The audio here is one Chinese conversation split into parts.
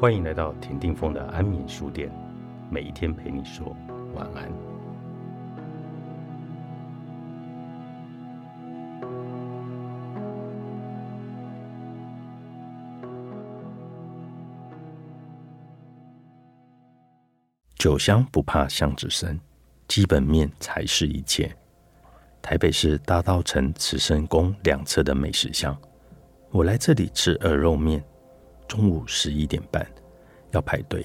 欢迎来到田定峰的安眠书店，每一天陪你说晚安。酒香不怕巷子深，基本面才是一切。台北市大稻城慈圣宫两侧的美食巷，我来这里吃鹅肉面。中午十一点半要排队，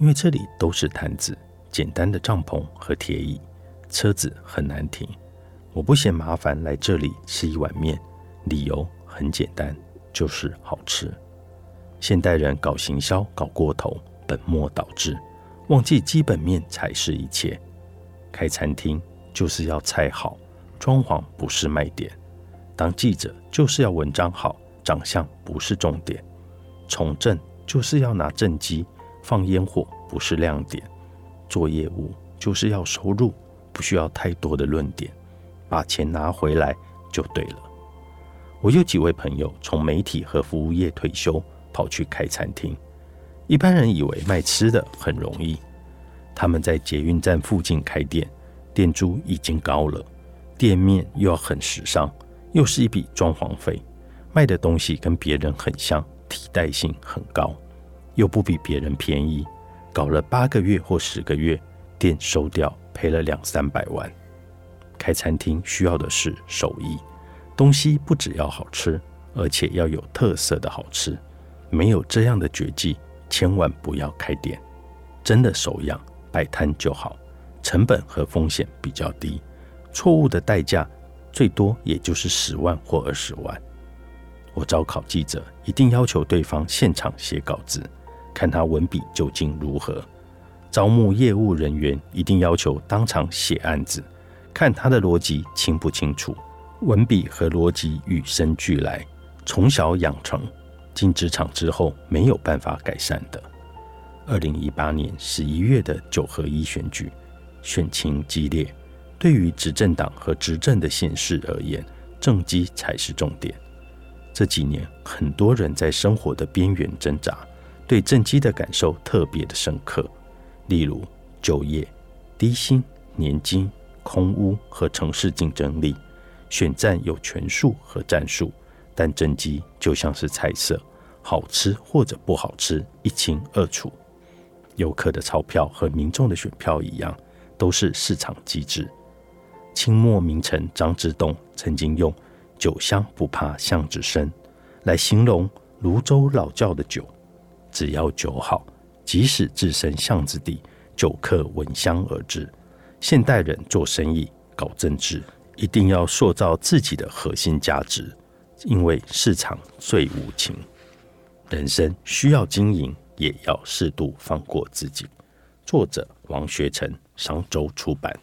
因为这里都是摊子，简单的帐篷和铁椅，车子很难停。我不嫌麻烦，来这里吃一碗面，理由很简单，就是好吃。现代人搞行销搞过头，本末倒置，忘记基本面才是一切。开餐厅就是要菜好，装潢不是卖点。当记者就是要文章好，长相不是重点。从政就是要拿政绩，放烟火不是亮点；做业务就是要收入，不需要太多的论点，把钱拿回来就对了。我有几位朋友从媒体和服务业退休，跑去开餐厅。一般人以为卖吃的很容易，他们在捷运站附近开店，店租已经高了，店面又要很时尚，又是一笔装潢费，卖的东西跟别人很像。替代性很高，又不比别人便宜，搞了八个月或十个月，店收掉赔了两三百万。开餐厅需要的是手艺，东西不只要好吃，而且要有特色的好吃。没有这样的绝技，千万不要开店。真的手痒，摆摊就好，成本和风险比较低，错误的代价最多也就是十万或二十万。我招考记者，一定要求对方现场写稿子，看他文笔究竟如何；招募业务人员，一定要求当场写案子，看他的逻辑清不清楚，文笔和逻辑与生俱来，从小养成，进职场之后没有办法改善的。二零一八年十一月的九合一选举，选情激烈，对于执政党和执政的县市而言，政绩才是重点。这几年，很多人在生活的边缘挣扎，对政绩的感受特别的深刻。例如，就业、低薪、年金、空屋和城市竞争力，选战有权术和战术，但政绩就像是菜色，好吃或者不好吃一清二楚。游客的钞票和民众的选票一样，都是市场机制。清末名臣张之洞曾经用。酒香不怕巷子深，来形容泸州老窖的酒。只要酒好，即使置身巷子底，酒客闻香而至。现代人做生意、搞政治，一定要塑造自己的核心价值，因为市场最无情。人生需要经营，也要适度放过自己。作者：王学成，商周出版。